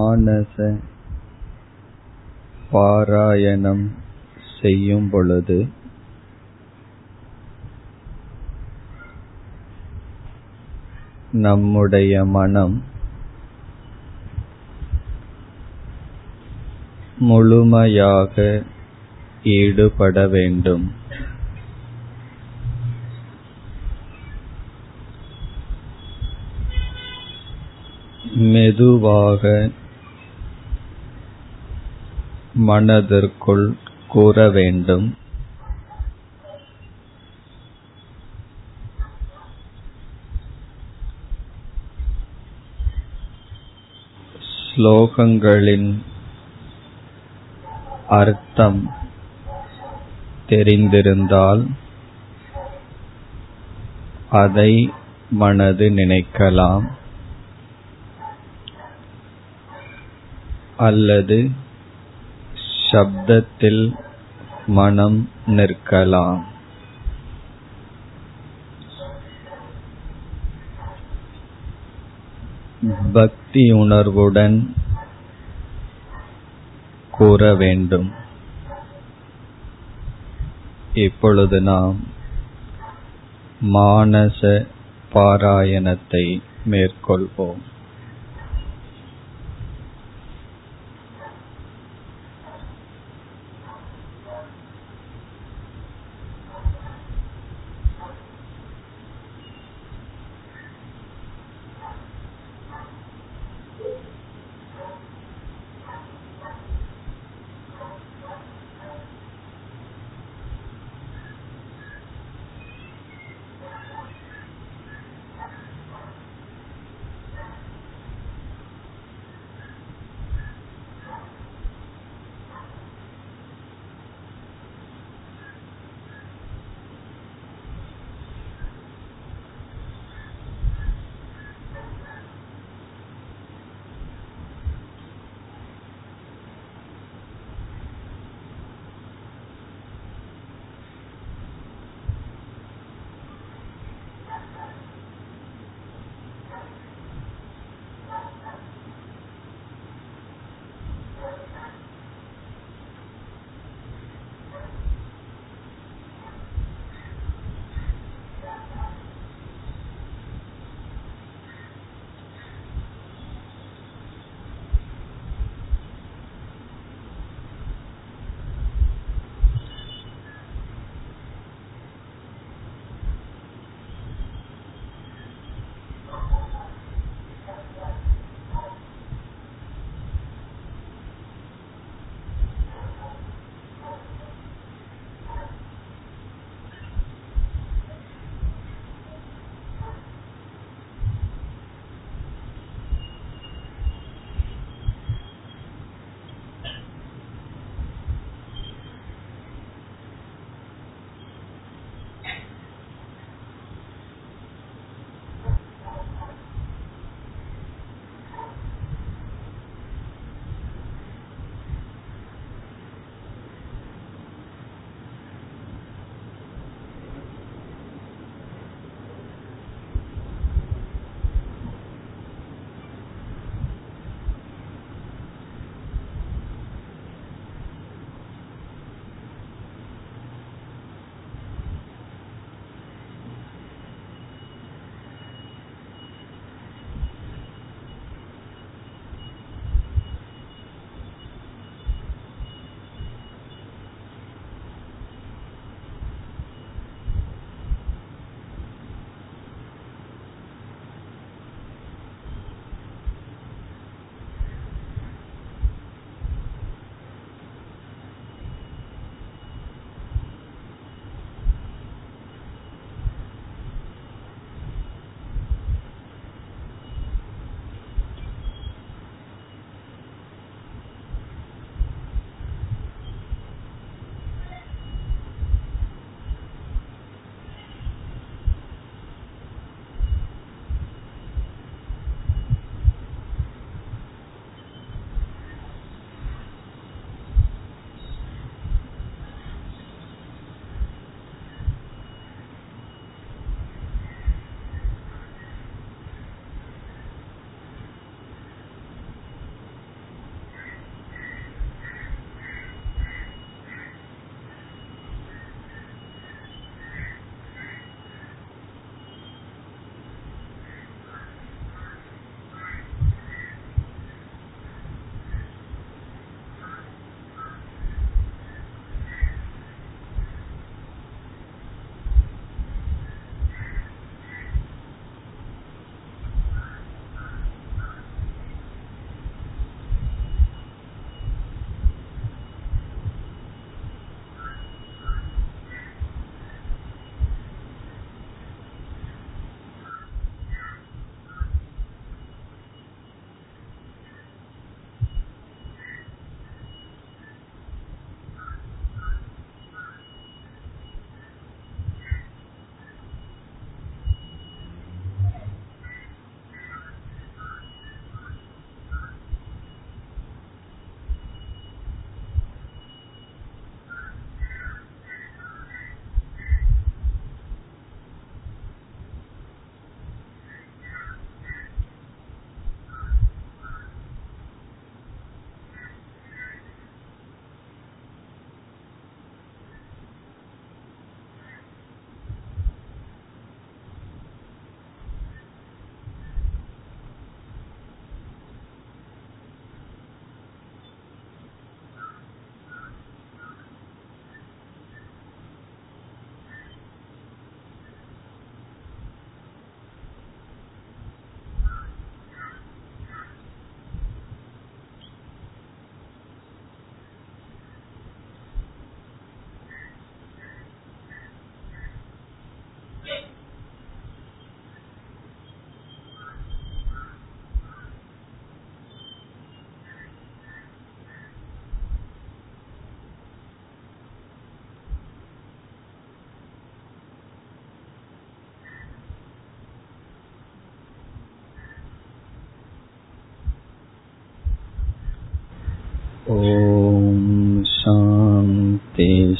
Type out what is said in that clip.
மானச பாராயணம் செய்யும் பொழுது நம்முடைய மனம் முழுமையாக ஈடுபட வேண்டும். மெதுவாக மனதிற்குள் கூற வேண்டும். ஸ்லோகங்களின் அர்த்தம் தெரிந்திருந்தால் அதை மனது நினைக்கலாம். அல்லது சப்தத்தில் மனம் நிற்கலாம். பக்தி உணர்வுடன் கூற வேண்டும். இப்பொழுது நாம் மானச பாராயணத்தை மேற்கொள்வோம். शान्ति